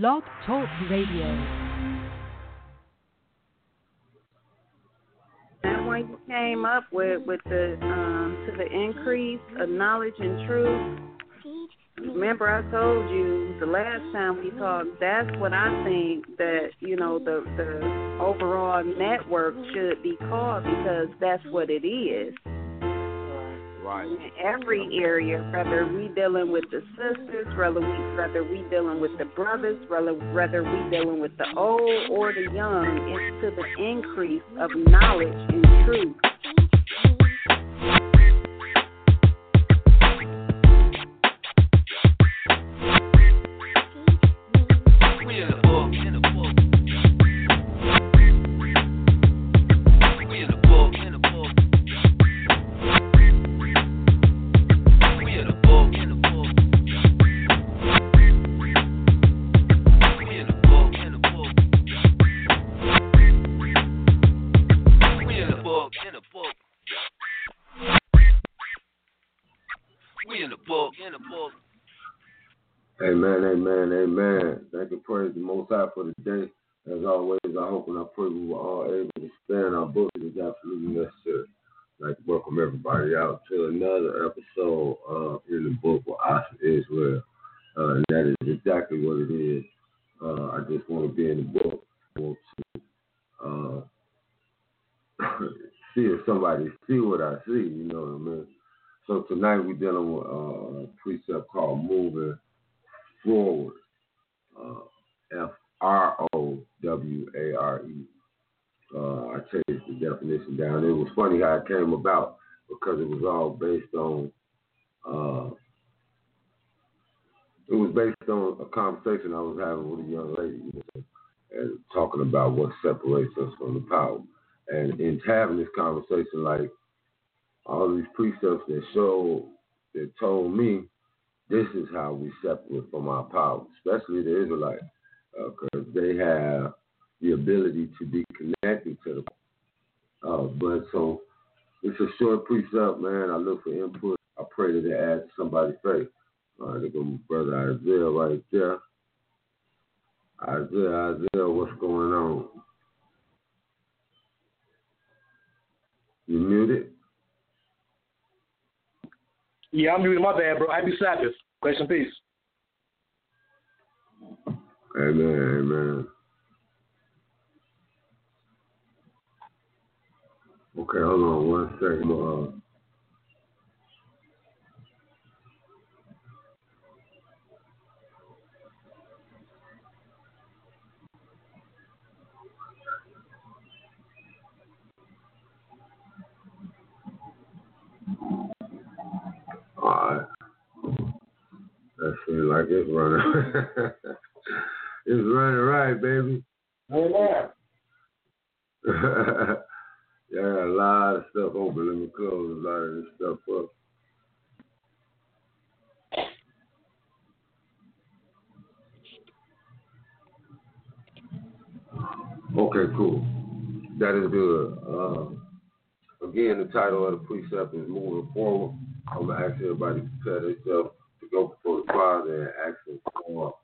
Blog Talk Radio. And when you came up with with the um, to the increase of knowledge and truth, remember I told you the last time we talked. That's what I think that you know the the overall network should be called because that's what it is. Right. In every area, whether we dealing with the sisters, whether we whether we dealing with the brothers, whether whether we dealing with the old or the young, it's to the increase of knowledge and truth. Amen, amen, amen. Thank and praise the Most High for the day. As always, I hope and I pray we were all able to stand our book. It is absolutely necessary. I'd like to welcome everybody out to another episode of in the book with A'sa Israel. Uh, and that is exactly what it is. Uh, I just want to be in the book. I want to uh, see if somebody see what I see, you know what I mean? So tonight we're dealing with uh, a precept called moving forward. F R O W A R E. I F R O W A R E. Uh, changed the definition down. It was funny how it came about because it was all based on. Uh, it was based on a conversation I was having with a young lady, you know, and talking about what separates us from the power. And in having this conversation, like all these precepts that showed, that told me this is how we separate from our power, especially the Israelites, because uh, they have the ability to be connected to the. Uh, but so it's a short precept, man. I look for input. I pray that it adds somebody's faith. Uh, there go brother Isaiah right there. Isaiah, Isaiah, what's going on? You muted? Yeah, I'm muted. My bad, bro. Happy Sabbath. Grace and peace. Amen, amen. Okay, hold on one second. Uh, all right. That seems like it's running. it's running right, baby. Amen. yeah, a lot of stuff open. Let me close a lot of this stuff up. Okay, cool. That is good. Uh, again, the title of the precept is Moving Forward. I'm going to ask everybody to prepare themselves to go before the Father and ask Him for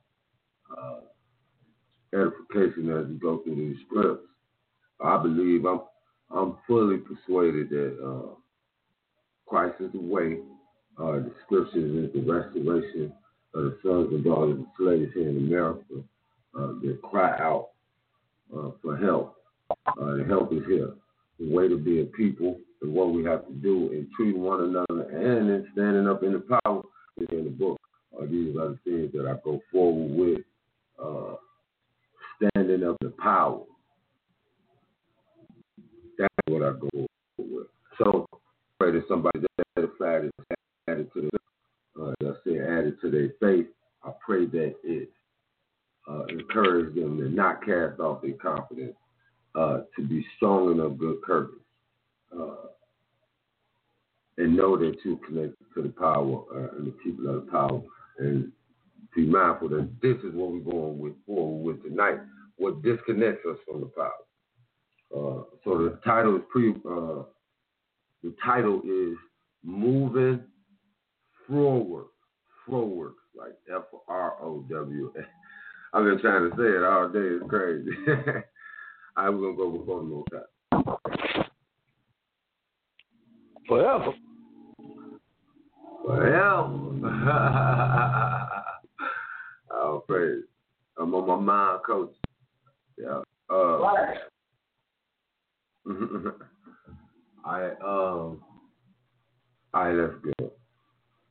uh, edification as we go through these scripts. I believe I'm I'm fully persuaded that uh, Christ is the way. Uh, the scriptures is the restoration of the sons and daughters of slaves here in America uh, that cry out uh, for help. Uh, the help is here. The way to be a people and what we have to do in treating one another and in standing up in the power is in the book. Uh, these are the things that I go forward with. Uh, standing up in power. That's what I go forward with. So pray that somebody that added to the uh, say added to their faith. I pray that it uh, encourage them to not cast off their confidence, uh, to be strong and of good courage, uh, and know that you're connected to the power uh, and the people of the power, and be mindful that this is what we're going with forward with tonight. What disconnects us from the power. Uh, so the title is pre. Uh, the title is moving forward, forward, like F R O W. I've been trying to say it all day. It's crazy. right, we're gonna go the most time. Forever. Well, oh, praise. I'm on my mind, coach. Yeah. Uh, I um. All right, let's go.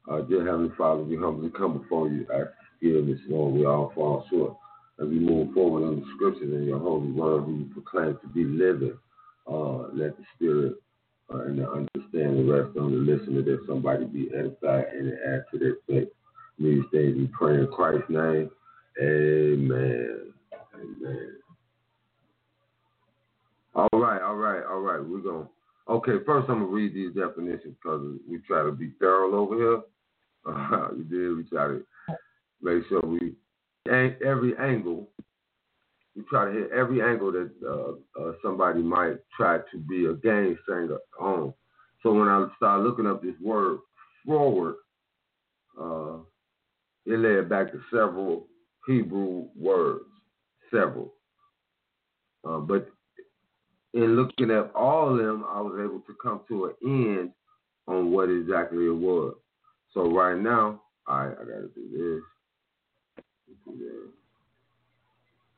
Uh, dear Heavenly Father, we humbly come before you, I forgiveness, Lord. We all fall short. As we move forward in the scriptures and your holy word, we proclaim to be living. Uh, let the Spirit uh, and the understanding rest on the listener that somebody be edified and add to their faith. These things we pray in Christ's name. Amen. Amen. All right, all right, all right. We're going to. Okay, first I'm going to read these definitions because we try to be thorough over here. Uh, did. We try to make sure we, every angle, we try to hit every angle that uh, uh, somebody might try to be a game singer on. So when I started looking up this word forward, uh, it led back to several Hebrew words, several. Uh, but in looking at all of them, I was able to come to an end on what exactly it was. So right now, I I gotta do this. Do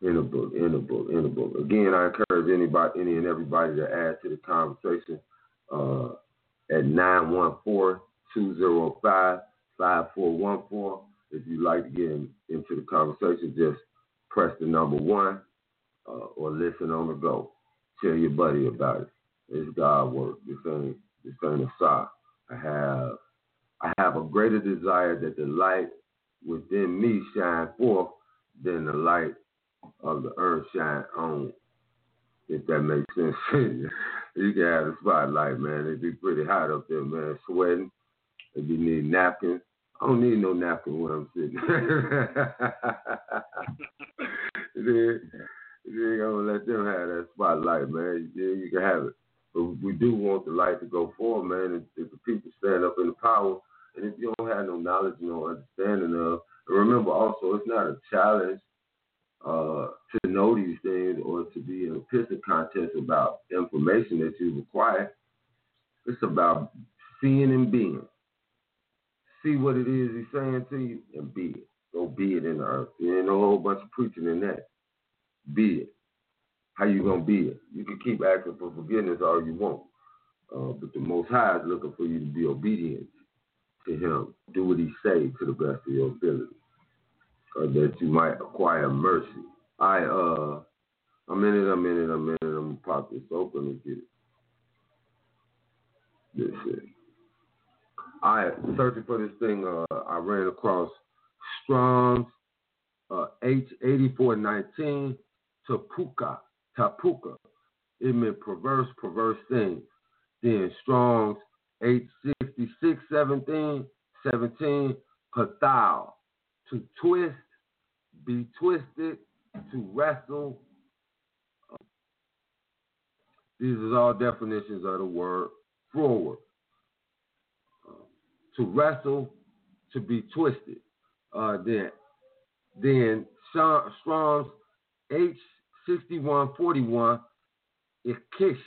in a book, in a book, in a book. Again, I encourage anybody, any and everybody to add to the conversation uh, at 914-205-5414. If you'd like to get in, into the conversation, just press the number one uh, or listen on the go. Tell your buddy about it. It's God work. This ain't this ain't a sock. I have I have a greater desire that the light within me shine forth then the light of the earth shine on. If that makes sense. you can have the spotlight, man. It'd be pretty hot up there, man. Sweating. If you need napkins. I don't need no napkin when I'm sitting. you ain't gonna let them have that spotlight, man. Yeah, you can have it. But we do want the light to go forward, man. If, if the people stand up in the power, and if you don't have no knowledge, no understanding of, remember also, it's not a challenge uh, to know these things or to be in a pissing contest about information that you require. It's about seeing and being. See what it is he's saying to you and be it. Go be it in the earth. There ain't a whole bunch of preaching in that. Be it. How you gonna be it? You can keep asking for forgiveness all you want, uh, but the Most High is looking for you to be obedient to Him. Do what He say to the best of your ability, uh, that you might acquire mercy. I uh, I'm in it. I'm in it. I'm gonna pop this open and get it. This it. I searching for this thing. Uh, I ran across Strong's uh, H8419 Tapuka. Tapuka. It meant perverse, perverse things. Then Strong's 866 17, 17 Pathal. To twist, be twisted, to wrestle. These are all definitions of the word forward. to wrestle, to be twisted. Uh, then, then Strong's H6141, Ikish,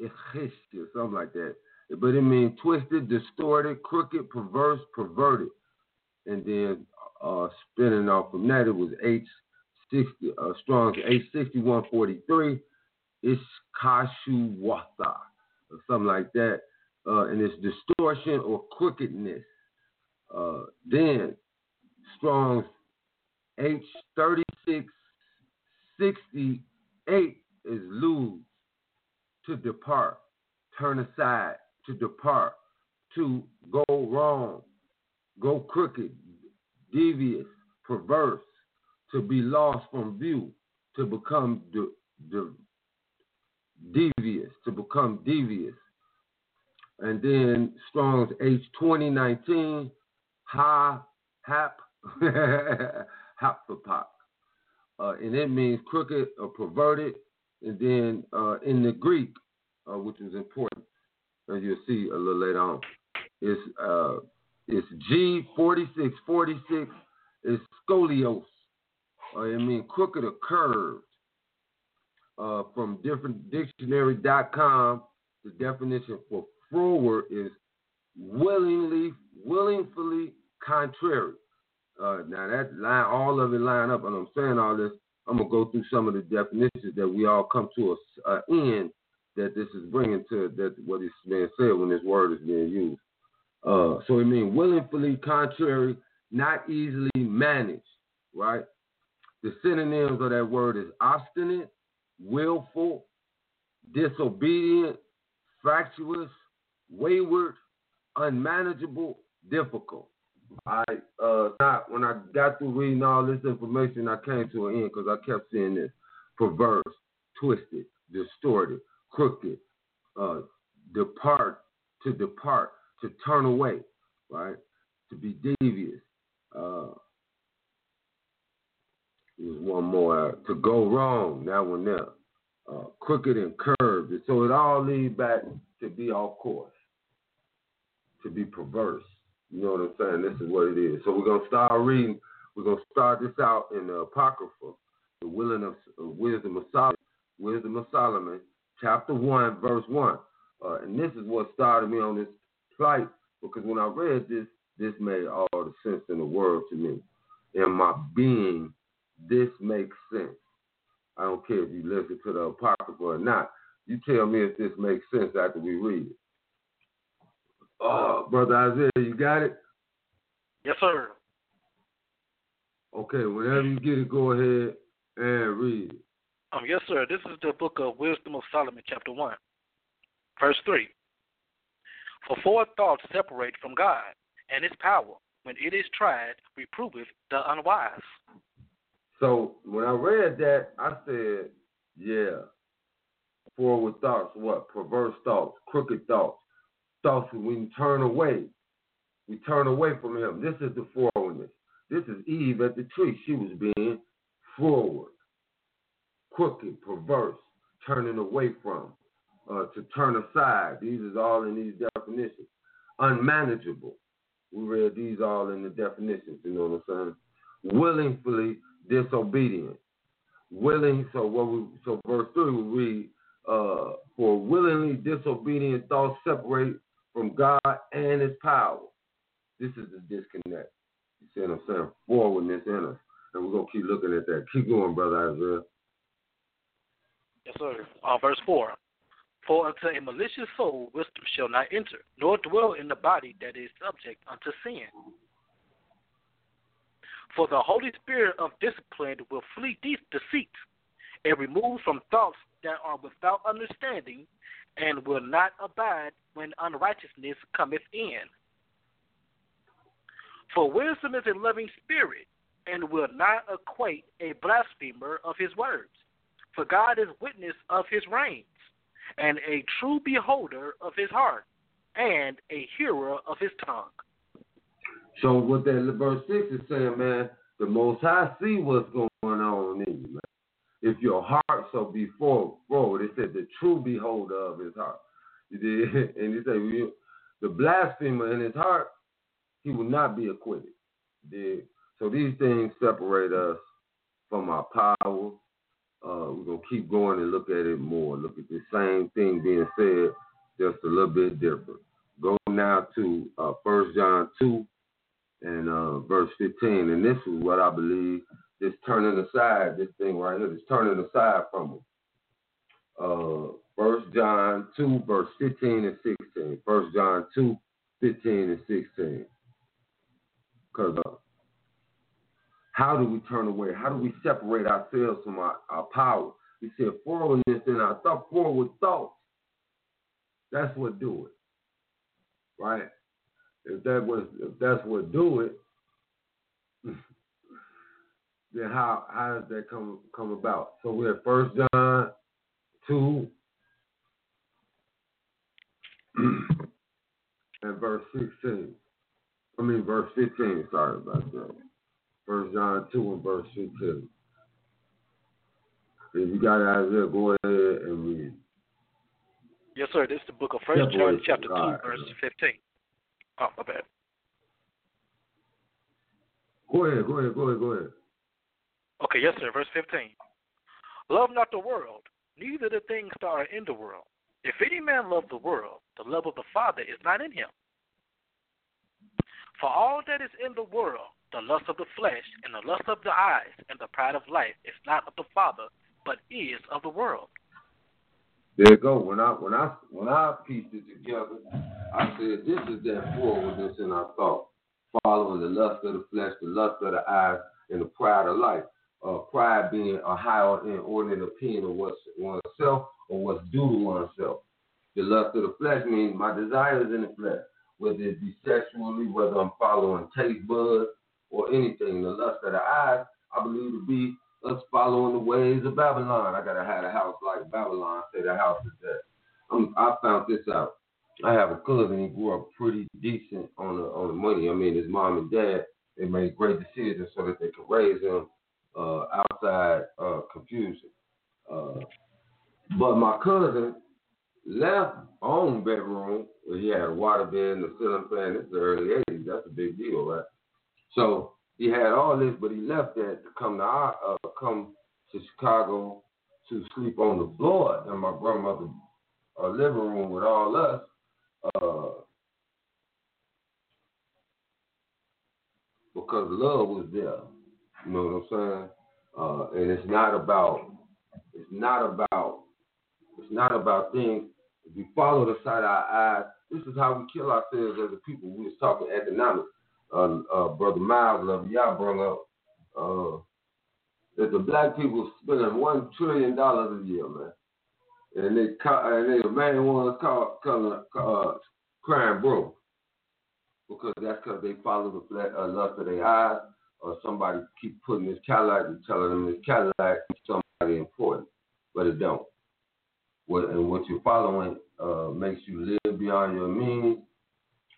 Ikish, or something like that. But it means twisted, distorted, crooked, perverse, perverted. And then uh, spinning off from that, it was H60, uh, Strong's H6143, it's Kashuwasa, or something like that. Uh, and it's distortion or crookedness. Uh, then Strong's H36 68 is lose, to depart, turn aside, to depart, to go wrong, go crooked, devious, perverse, to be lost from view, to become de- de- devious, to become devious. And then Strong's H2019, ha, hap, hapapop uh, and it means crooked or perverted. And then uh, in the Greek, uh, which is important, as you'll see a little later on, it's uh, it's G forty six forty six is scolios. uh, it means crooked or curved. Uh, from differentdictionary.com, the definition for forward is willingly, willingly contrary. Uh, now that line, all of it line up, and I'm saying all this. I'm gonna go through some of the definitions that we all come to a, a end that this is bringing to that what is being said when this word is being used. Uh, so it means willingly contrary, not easily managed, right? The synonyms of that word is obstinate, willful, disobedient, fractious, wayward, unmanageable, difficult. I uh not when I got through reading all this information, I came to an end because I kept seeing this perverse, twisted, distorted, crooked, uh, depart, to depart, to turn away, right? To be devious. Uh, there's one more. To go wrong, that one there. Uh, crooked and curved. So it all leads back to be off course, to be perverse. You know what I'm saying? This is what it is. So we're gonna start reading. We're gonna start this out in the Apocrypha, the Willing of uh, Wisdom of Solomon, Wisdom of Solomon, chapter one, verse one. Uh, and this is what started me on this flight because when I read this, this made all the sense in the world to me. In my being, this makes sense. I don't care if you listen to the Apocrypha or not. You tell me if this makes sense after we read it. Oh, Brother Isaiah, you got it? Yes, sir. Okay, whenever you get it, go ahead and read it. Um, yes, sir. This is the book of Wisdom of Solomon, chapter 1, verse 3. For four thoughts separate from God, and his power, when it is tried, reproveth the unwise. So when I read that, I said, yeah, forward thoughts, what? Perverse thoughts, crooked thoughts, thoughts when we turn away. We turn away from him. This is the forwardness. This is Eve at the tree. She was being forward, crooked, perverse, turning away from, uh, to turn aside. These is all in these definitions. Unmanageable. We read these all in the definitions, you know what I'm saying? Willingly disobedient. Willing, so what we so verse three we read, uh, for willingly disobedient thoughts separate from God and his power. This is the disconnect. You see what I'm saying? Forwardness in us. And we're gonna keep looking at that. Keep going, brother Isaiah. Yes, sir. Uh, verse 4. For unto a malicious soul wisdom shall not enter, nor dwell in the body that is subject unto sin. For the Holy Spirit of discipline will flee deceit, and remove from thoughts that are without understanding, and will not abide when unrighteousness cometh in. For wisdom is a loving spirit, and will not acquaint a blasphemer of his words. For God is witness of his reins, and a true beholder of his heart, and a hearer of his tongue. So what that verse six is saying, man, the Most High see what's going on in you, man. If your heart so be forward, it said the true beholder of his heart. And he said the blasphemer in his heart, he will not be acquitted. So these things separate us from our power. Uh, we're gonna keep going and look at it more. Look at the same thing being said, just a little bit different. Go now to uh, First John two and uh, verse 15. And this is what I believe this turning aside, this thing right here, this turning aside from them. Uh, First John 2, verse 15 and 16. First John 2, 15 and 16. Because uh, how do we turn away? How do we separate ourselves from our, our power? We said forwardness in our thought, forward thoughts. That's what do it. Right? if that was if that's what do it, then how how does that come come about? So we're at First John two and verse sixteen. I mean verse fifteen. Sorry about that. First John two and verse fifteen. If you got Isaiah, go ahead and read. Yes, sir. This is the book of First John, chapter two, verse fifteen. Oh, my bad. Go ahead, go ahead, go ahead, go ahead. Okay, yes, sir. Verse 15. Love not the world, neither the things that are in the world. If any man love the world, the love of the Father is not in him. For all that is in the world, the lust of the flesh, and the lust of the eyes, and the pride of life, is not of the Father, but is of the world. There you go. When I when I when I pieced it together, I said this is that forwardness in our thought, following the lust of the flesh, the lust of the eyes, and the pride of life. Uh, pride being a higher inordinate opinion of what's oneself or what's due to oneself. The lust of the flesh means my desires in the flesh, whether it be sexually, whether I'm following taste buds or anything. The lust of the eyes, I believe to be us following the ways of Babylon. I gotta have a house like Babylon. Say the house is that. I'm, I found this out. I have a cousin. He grew up pretty decent on the on the money. I mean, his mom and dad they made great decisions so that they could raise him uh, outside uh, confusion. Uh, but my cousin left own bedroom where he had a water bed and a ceiling fan. It's the early 80s. That's a big deal, right? So he had all this, but he left that to come to our, uh, come to Chicago to sleep on the floor in my grandmother's uh, living room with all us. Uh, because love was there. You know what I'm saying? Uh, and it's not about it's not about it's not about things. If you follow the side of our eyes, this is how we kill ourselves as a people. We was talking economics. Uh, uh, Brother Miles, love y'all brought up uh, that the black people spending one trillion dollars a year, man, and they ca- and they man main ones call, call, uh, crying broke because that's because they follow the flat, uh, lust of their eyes, or somebody keep putting this Cadillac and telling them this Cadillac is somebody important, but it don't. What and what you're following uh, makes you live beyond your means.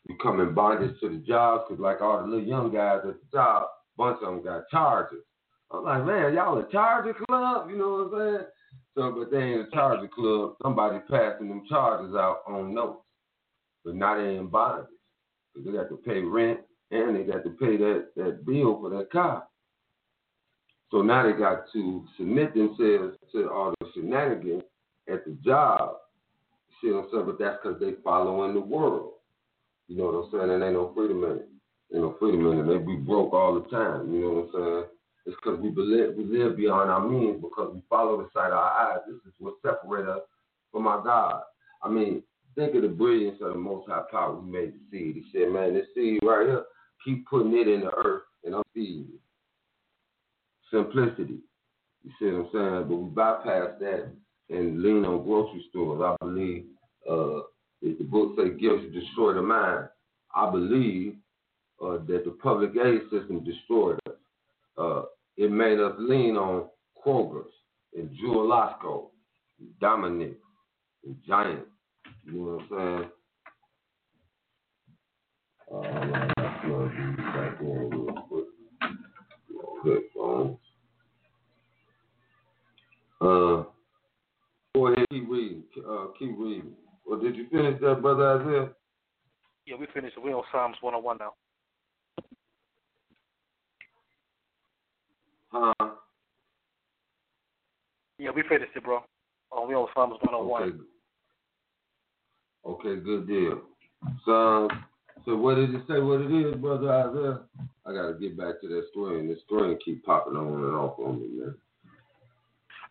You come in bondage to the jobs, because like all the little young guys at the job, bunch of them got charges. I'm like, man, y'all a charger club, you know what I'm saying? So, but they ain't a charger club. Somebody passing them charges out on notes, but not in bondage. Because they got to pay rent and they got to pay that, that bill for that car. So now they got to submit themselves to all the shenanigans at the job. See what I'm saying? But that's because they following the world. You know what I'm saying? And ain't no freedom in it. Ain't no freedom in it. They be broke all the time. You know what I'm saying? It's because we believe, we live beyond our means because we follow the sight of our eyes. This is what separates us from our God. I mean, Think of the brilliance of the Most High Power who made the seed. He said, man, this seed right here, keep putting it in the earth and I'm feeding you. Simplicity. You see what I'm saying? But we bypass that and lean on grocery stores. I believe uh, if the book say gifts destroy the mind, I believe uh, that the public aid system destroyed us. Uh, it made us lean on Kroger's and Jewel Dominick, and Giant you know what I'm saying? Good. Uh, go ahead, keep reading. Uh, keep reading. Well, did you finish that, brother Isaiah? Yeah, we finished. We're on Psalms 101 now. Huh? Yeah, we finished it, bro. Oh, we on Psalms 101. Okay. Okay, good deal. So, so what did it say? What it is, brother Isaiah? I got to get back to that screen. The screen keep popping on and off on me, man.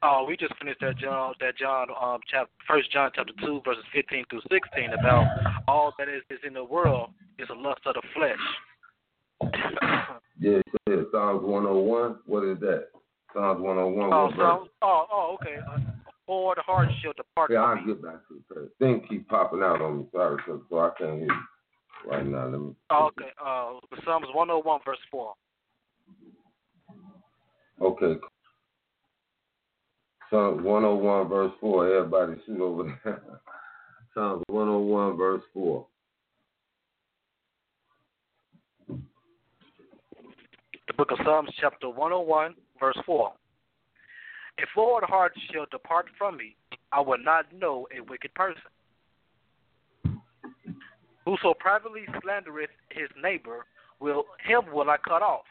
Oh, we just finished that John, that John, um, chapter, First John chapter two, verses fifteen through sixteen, about all that is, is in the world is a lust of the flesh. yeah, it said Psalms one hundred oh one. What is that? Psalms one hundred oh one. Oh, Psalms, oh, oh, okay. Uh, or the heart shall depart yeah, I'll get back to the thing keep popping out on me. Sorry, so I can't hear you right now. Let me. Oh, okay. Uh, Psalms 101 verse four. Okay. Psalms 101 verse four. Everybody shoot over there. Psalms 101 verse four. The book of Psalms, chapter 101, verse 4. If Lord heart shall depart from me, I will not know a wicked person. Whoso privately slandereth his neighbor, will him will I cut off.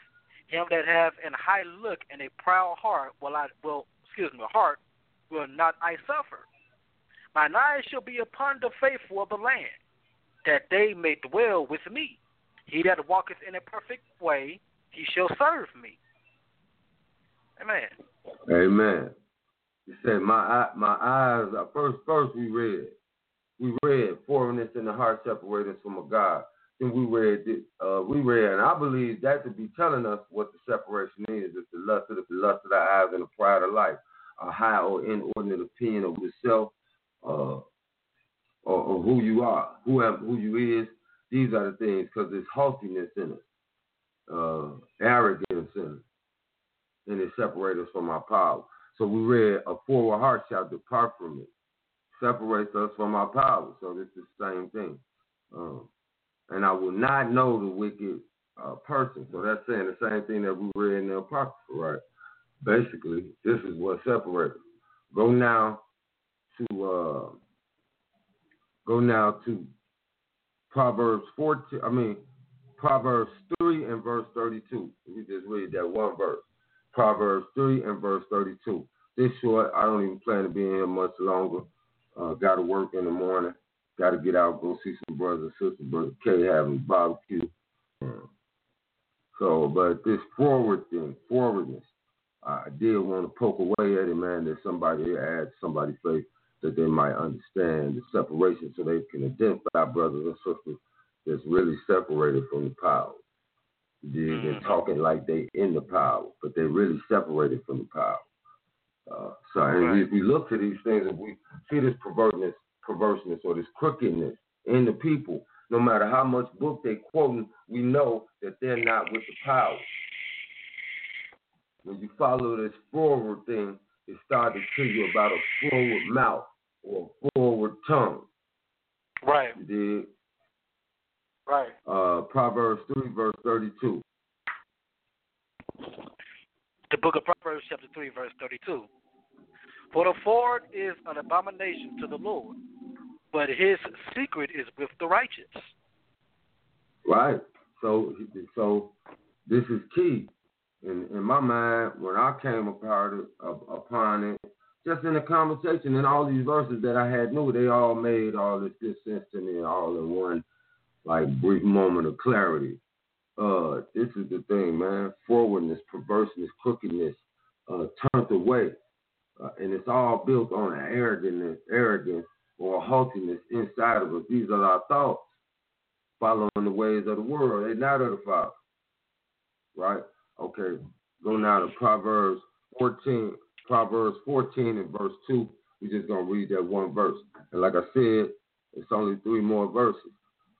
Him that have an high look and a proud heart will I will excuse me heart will not I suffer. Mine eyes shall be upon the faithful of the land, that they may dwell with me. He that walketh in a perfect way, he shall serve me. Amen. Amen. He said, "My my eyes." First, first we read, we read foreignness in the heart separate us from a God. Then we read, uh, we read, and I believe that to be telling us what the separation is: it's the lust of the, the lust of the eyes and the pride of life, a high or inordinate opinion of yourself, uh, or, or, who you are, who am, who you is. These are the things because there's haughtiness in us, uh, arrogance in us, and it separates us from our power. So we read, a forward heart shall depart from it, separates us from our power. So this is the same thing. Um, and I will not know the wicked uh, person. So that's saying the same thing that we read in the Apocrypha, right? Basically, this is what separates. Go now to uh, go now to Proverbs 14. I mean Proverbs 3 and verse 32. We just read that one verse. Proverbs 3 and verse 32. This short, I don't even plan to be in here much longer. Uh, Got to work in the morning. Got to get out, go see some brothers and sisters. Brother K having barbecue. So, but this forward thing, forwardness, I did want to poke away at it, man. That somebody adds somebody faith that they might understand the separation, so they can identify brothers and sisters that's really separated from the power. They're mm-hmm. talking like they in the power, but they're really separated from the power. Uh, so right. if we look to these things, if we see this perverseness, perverseness or this crookedness in the people, no matter how much book they quoting, we know that they're not with the power. When you follow this forward thing, it starts to tell you about a forward mouth or a forward tongue. Right. You did. Right. Uh, Proverbs 3, verse 32. The book of Proverbs, chapter 3, verse 32. For the forward is an abomination to the Lord, but his secret is with the righteous. Right. So, so this is key. In, in my mind, when I came upon it, upon it, just in the conversation and all these verses that I had knew, they all made all this good sense to me all in one like brief moment of clarity. Uh, this is the thing, man. Forwardness, perverseness, crookedness, uh, turned away. Uh, and it's all built on arrogance, arrogance or haughtiness inside of us. These are our thoughts, following the ways of the world. They're not of the Father. Right? Okay. Go now to Proverbs 14, Proverbs 14 and verse 2. We're just going to read that one verse. And like I said, it's only three more verses.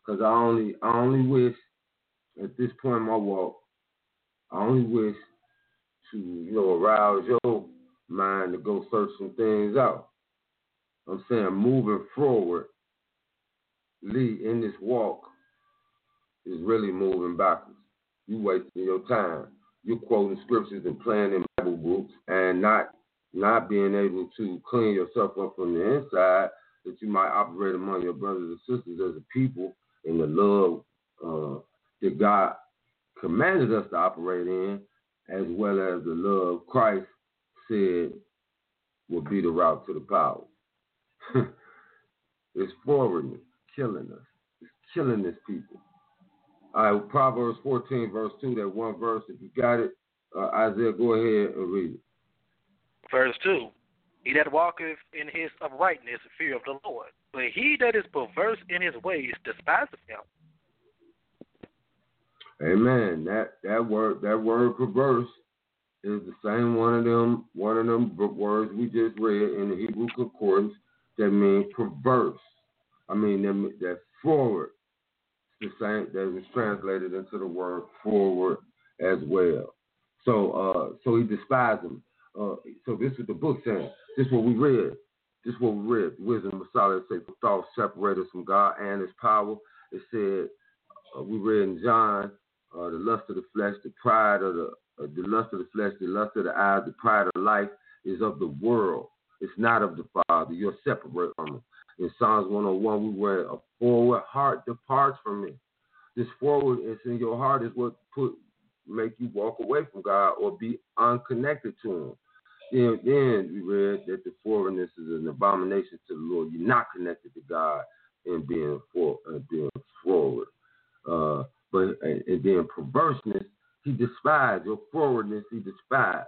Because I only, I only wish at this point in my walk, I only wish to, you know, arouse your mind to go search some things out. I'm saying moving forward, Lee, in this walk, is really moving backwards. You wasting your time. You're quoting scriptures and playing in Bible groups and not not being able to clean yourself up from the inside that you might operate among your brothers and sisters as a people in the love uh, that God commanded us to operate in, as well as the love Christ said will be the route to the power. it's forwardness, killing us. It's killing this people. All right, Proverbs 14, verse 2, that one verse. If you got it, uh, Isaiah, go ahead and read it. Verse 2 He that walketh in his uprightness, fear of the Lord. But he that is perverse in his ways despiseth him. Amen. That that word that word perverse is the same one of them one of them words we just read in the Hebrew concordance that means perverse. I mean that that forward. The same that was translated into the word forward as well. So uh so he despised him. Uh, so this is the book saying. This is what we read. This is what we read. Wisdom of solid say thoughts separate us from God and his power. It said uh, we read in John uh, the lust of the flesh, the pride of the uh, the lust of the flesh, the lust of the eyes, the pride of life is of the world. It's not of the Father. You're separate from it. In Psalms 101, we read, a forward heart departs from me. This forward is in your heart is what put make you walk away from God or be unconnected to Him. Then, then we read that the forwardness is an abomination to the Lord. You're not connected to God and being for and being forward. Uh, but and, and then perverseness, he despised your forwardness. He despised.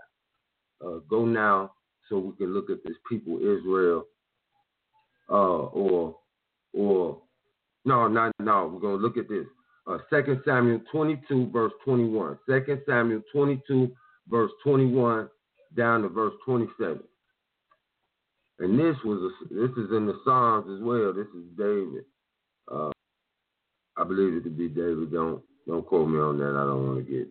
Uh, go now, so we can look at this people Israel, uh, or or no, not no. We're gonna look at this. Uh, 2 Samuel 22, verse 21. 2 Samuel 22, verse 21 down to verse 27. And this was a, this is in the Psalms as well. This is David. Uh, I believe it to be David. Don't don't quote me on that. I don't want to get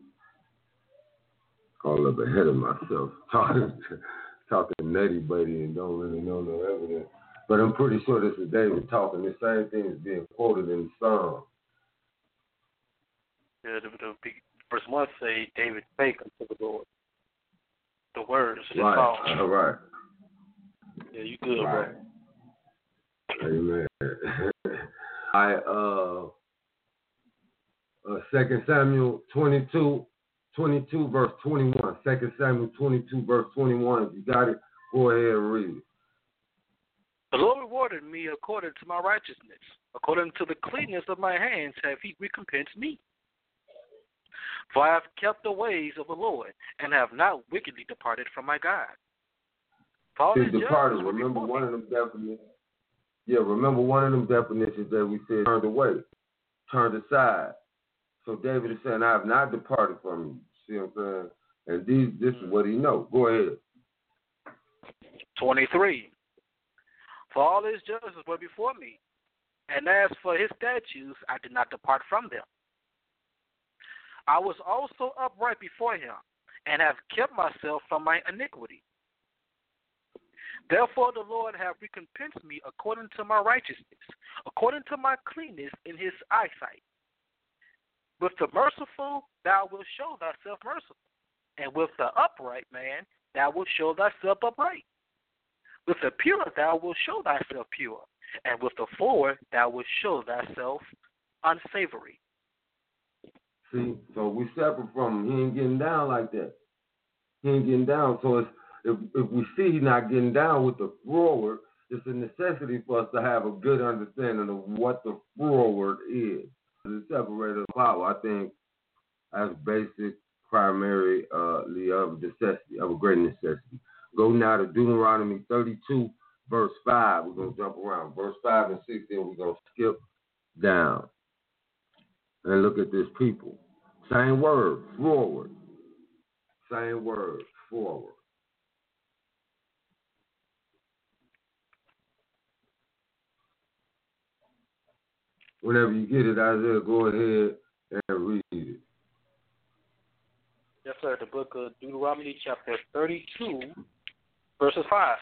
all up ahead of myself talking talking nutty buddy and don't really know no evidence. But I'm pretty sure this is David talking. The same thing is being quoted in the Psalm. Yeah, the, the, verse one say David spake unto the Lord. The words. Right. All. All right. Yeah, you good, Right. bro. Amen. I uh uh Second Samuel 22, 22 verse 21. Second Samuel 22 verse 21. If you got it, go ahead and read it. The Lord rewarded me according to my righteousness. According to the cleanness of my hands have he recompensed me. For I have kept the ways of the Lord, and have not wickedly departed from my God. His his departed. Remember one of them definitions. Yeah, remember one of them definitions that we said turned away, turned aside. So David is saying, I have not departed from you. See what I'm saying? And these this is what he knows. Go ahead. 23. For all his judgments were before me, and as for his statutes, I did not depart from them. I was also upright before him, and have kept myself from my iniquity. Therefore the Lord hath recompensed me according to my righteousness, according to my cleanness in his eyesight. With the merciful thou wilt show thyself merciful, and with the upright man thou wilt show thyself upright. With the pure thou wilt show thyself pure, and with the forward thou wilt show thyself unsavory. See, so we separate from him. He ain't getting down like that. He ain't getting down. So it's, if if we see he's not getting down with the forward, it's a necessity for us to have a good understanding of what the forward is. The separator of power, I think, that's basic, primary, uh, of necessity, of a great necessity. Go now to Deuteronomy 32, verse 5. We're going to jump around. Verse 5 and 6, then we're going to skip down and look at this people. Same word, forward. Same word, forward. Whenever you get it, Isaiah, go ahead and read it. Yes, sir. The book of Deuteronomy, chapter 32, verses 5.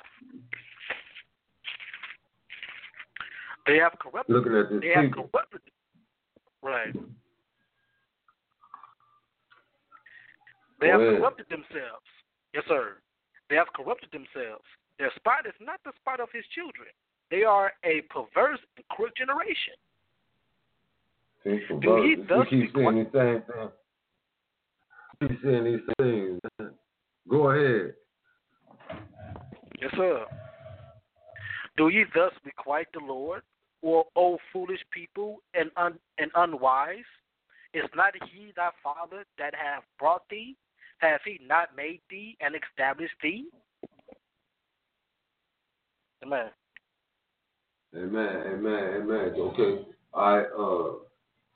They have corrupted. Looking at this They have people. corrupted. Right. They have corrupted themselves. Yes, sir. They have corrupted themselves. Their spot is not the spot of his children. They are a perverse and crooked generation. See, for Do ye brothers, thus we keep saying the same thing. We keep saying these things. Go ahead. Yes, sir. Do ye thus requite the Lord, or O foolish people and un, and unwise? Is not he thy father that hath brought thee? Hath he not made thee and established thee? Amen. Amen, amen, amen. Okay. Right, uh,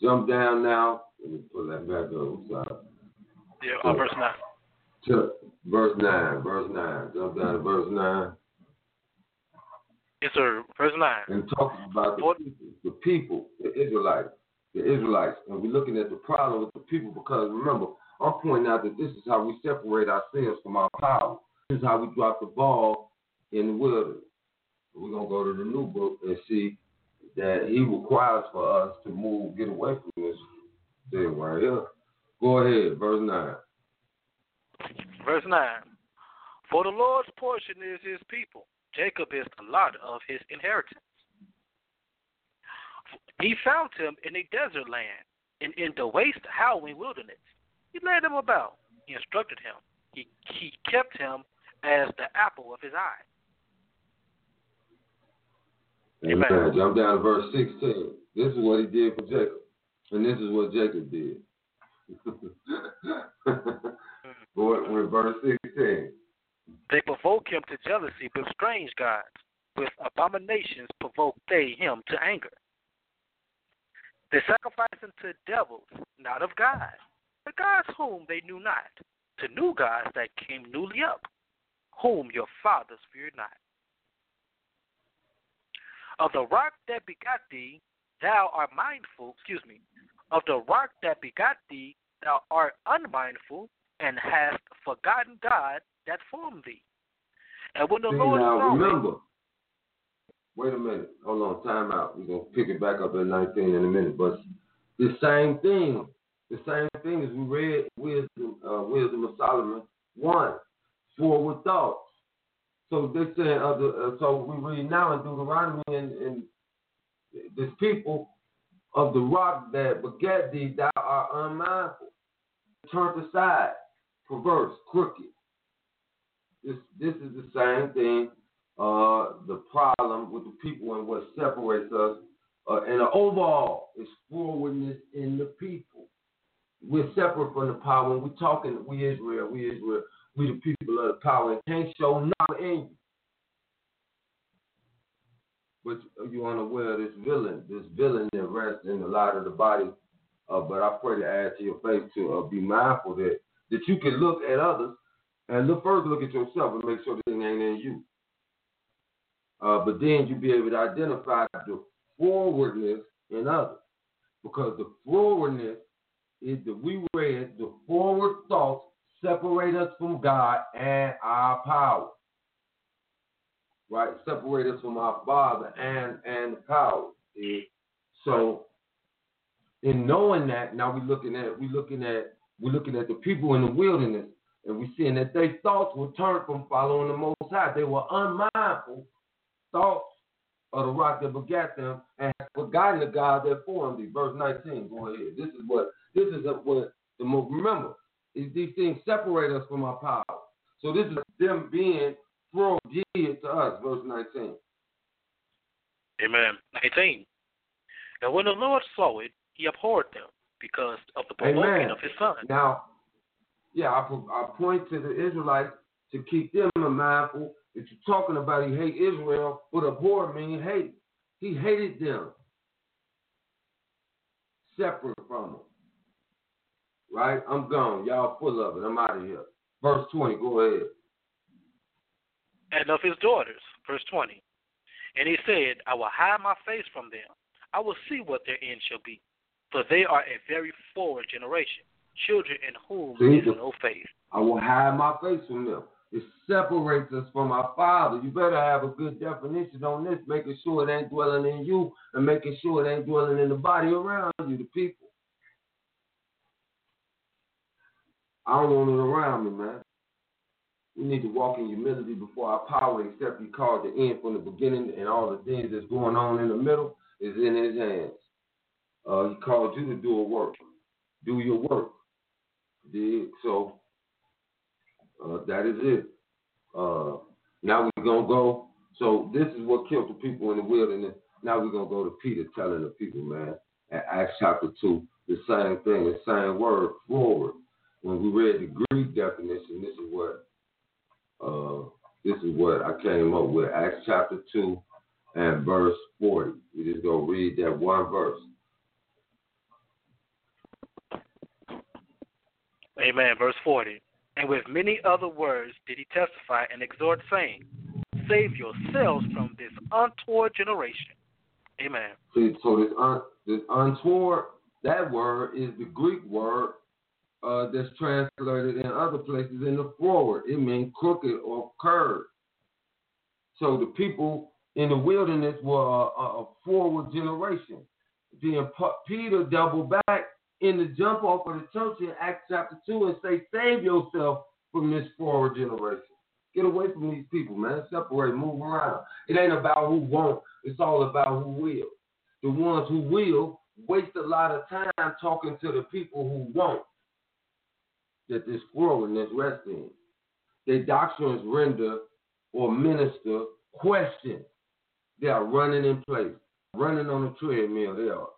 jump down now. Let me pull that back up. Sorry. Yeah, uh, verse nine. To verse 9, verse 9. Jump down to verse 9. Yes, sir. Verse nine. and talking about the people, the people, the Israelites, the Israelites, and we're looking at the problem with the people because remember, I'm pointing out that this is how we separate ourselves from our power. This is how we drop the ball in the wilderness. We're gonna go to the new book and see that He requires for us to move, get away from this thing right here. Go ahead, verse nine. Verse 9. For the Lord's portion is his people. Jacob is the lot of his inheritance. He found him in a desert land and in the waste howling wilderness. He led him about. He instructed him. He he kept him as the apple of his eye. Amen. Amen. Jump down to verse 16. This is what he did for Jacob. And this is what Jacob did. with verse 16. They provoke him to jealousy with strange gods. With abominations provoke they him to anger. They sacrifice unto devils, not of God, the gods whom they knew not, to new gods that came newly up, whom your fathers feared not. Of the rock that begot thee, thou art mindful, excuse me, of the rock that begot thee, thou art unmindful, and hast forgotten God that formed thee. And when the See, Lord now, remember, wait a minute, hold on, time out. We're gonna pick it back up at 19 in a minute, but the same thing, the same thing as we read wisdom, uh, wisdom of Solomon one, forward thoughts. So saying, uh, the, uh, so we read now in Deuteronomy and, and this people of the rock that begat thee, thou art unmindful, turned aside, perverse, crooked. This this is the same thing. Uh, the problem with the people and what separates us, uh, and overall is forwardness in the people. We're separate from the power. When we're talking, we Israel, we Israel, we the people of the power, and can't show nothing in you. But you unaware of this villain, this villain that rests in a lot of the body. Uh, but I pray to add to your faith to uh, be mindful that that you can look at others and look first look at yourself and make sure the thing ain't in you. Uh, but then you be able to identify the forwardness in others. Because the forwardness is that we read the forward thoughts separate us from God and our power. Right? Separate us from our Father and and power. So in knowing that, now we're looking at we looking at we're looking at the people in the wilderness and we're seeing that their thoughts were turned from following the Most High. They were unmindful thoughts of the rock that begat them and have forgotten the God that formed thee. Verse 19. Go ahead. This is what this is what the most remember. Is these things separate us from our power. So this is them being thrown did to us. Verse 19. Amen. 19. And when the Lord saw it, he abhorred them because of the provoking of his son. Now, yeah, I, I point to the Israelites to keep them in mindful that you're talking about he hate Israel, but abhor means hate. He hated them. Separate from them. Right? I'm gone. Y'all full of it. I'm out of here. Verse 20, go ahead. And of his daughters, verse 20. And he said, I will hide my face from them. I will see what their end shall be. For they are a very forward generation, children in whom is no faith. I will hide my face from them. It separates us from our Father. You better have a good definition on this, making sure it ain't dwelling in you and making sure it ain't dwelling in the body around you, the people. I don't want it around me, man. We need to walk in humility before our power except He called the end from the beginning and all the things that's going on in the middle is in His hands. Uh, he called you to do a work. Do your work. Dig? So uh, that is it. Uh, now we're gonna go. So this is what killed the people in the wilderness. Now we're gonna go to Peter telling the people, man, at Acts chapter two, the same thing, the same word, forward. When we read the Greek definition, this is what uh, this is what I came up with. Acts chapter two and verse forty. We just go read that one verse. Amen. Verse 40. And with many other words did he testify and exhort, saying, Save yourselves from this untoward generation. Amen. See, so this, un, this untoward, that word is the Greek word uh, that's translated in other places in the forward. It means crooked or curved. So the people in the wilderness were a, a forward generation. Then Peter doubled back in the jump off of the church in Acts chapter 2 and say, save yourself from this forward generation. Get away from these people, man. Separate, move around. It ain't about who won't, it's all about who will. The ones who will waste a lot of time talking to the people who won't. That this forwardness rests in. Their doctrines render or minister questions. They are running in place, running on a treadmill. They are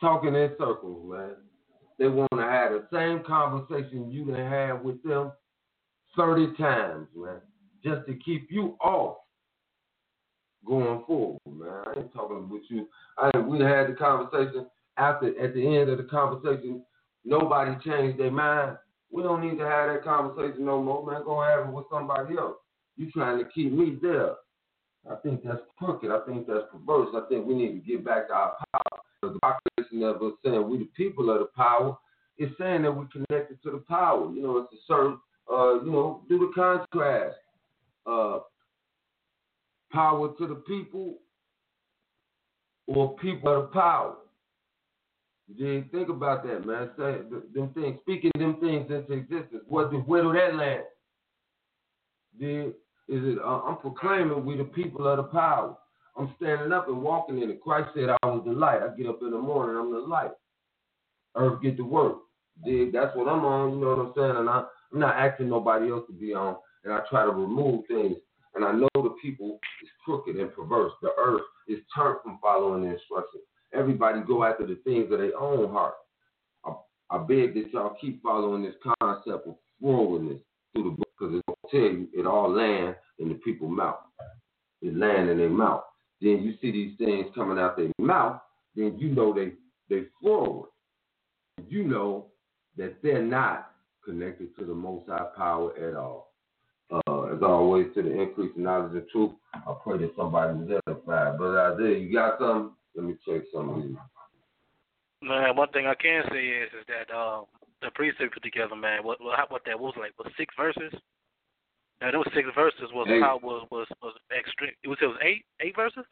talking in circles, man. They want to have the same conversation you done had with them 30 times, man, just to keep you off going forward, man. I ain't talking with you. I we had the conversation after at the end of the conversation, nobody changed their mind. We don't need to have that conversation no more, man. Go have it with somebody else. You trying to keep me there. I think that's crooked. I think that's perverse. I think we need to get back to our power. The population of us saying we the people of the power is saying that we're connected to the power. You know, it's a certain, uh, you know, do the contrast. Uh, power to the people or people of the power. You think about that, man. Say them things, speaking them things into existence. What the where do that land? Did is it? Uh, I'm proclaiming we the people of the power. I'm standing up and walking in it. Christ said I was the light. I get up in the morning, I'm the light. Earth get to work. That's what I'm on. You know what I'm saying? And I, I'm not asking nobody else to be on. And I try to remove things. And I know the people is crooked and perverse. The earth is turned from following the instructions. Everybody go after the things of their own heart. I, I beg that y'all keep following this concept of forwardness through the book because it will tell you it all land in the people's mouth. It land in their mouth. Then you see these things coming out their mouth, then you know they they forward. You know that they're not connected to the Most High power at all. Uh, as always, to the increase in knowledge and truth, I pray that somebody is edified. But Isaiah, you got something? Let me check some of these. Man, one thing I can say is is that um, the precept put together, man. What what, what that was like was six verses. Now those six verses was eight. how was was was extreme. It was it was eight eight verses.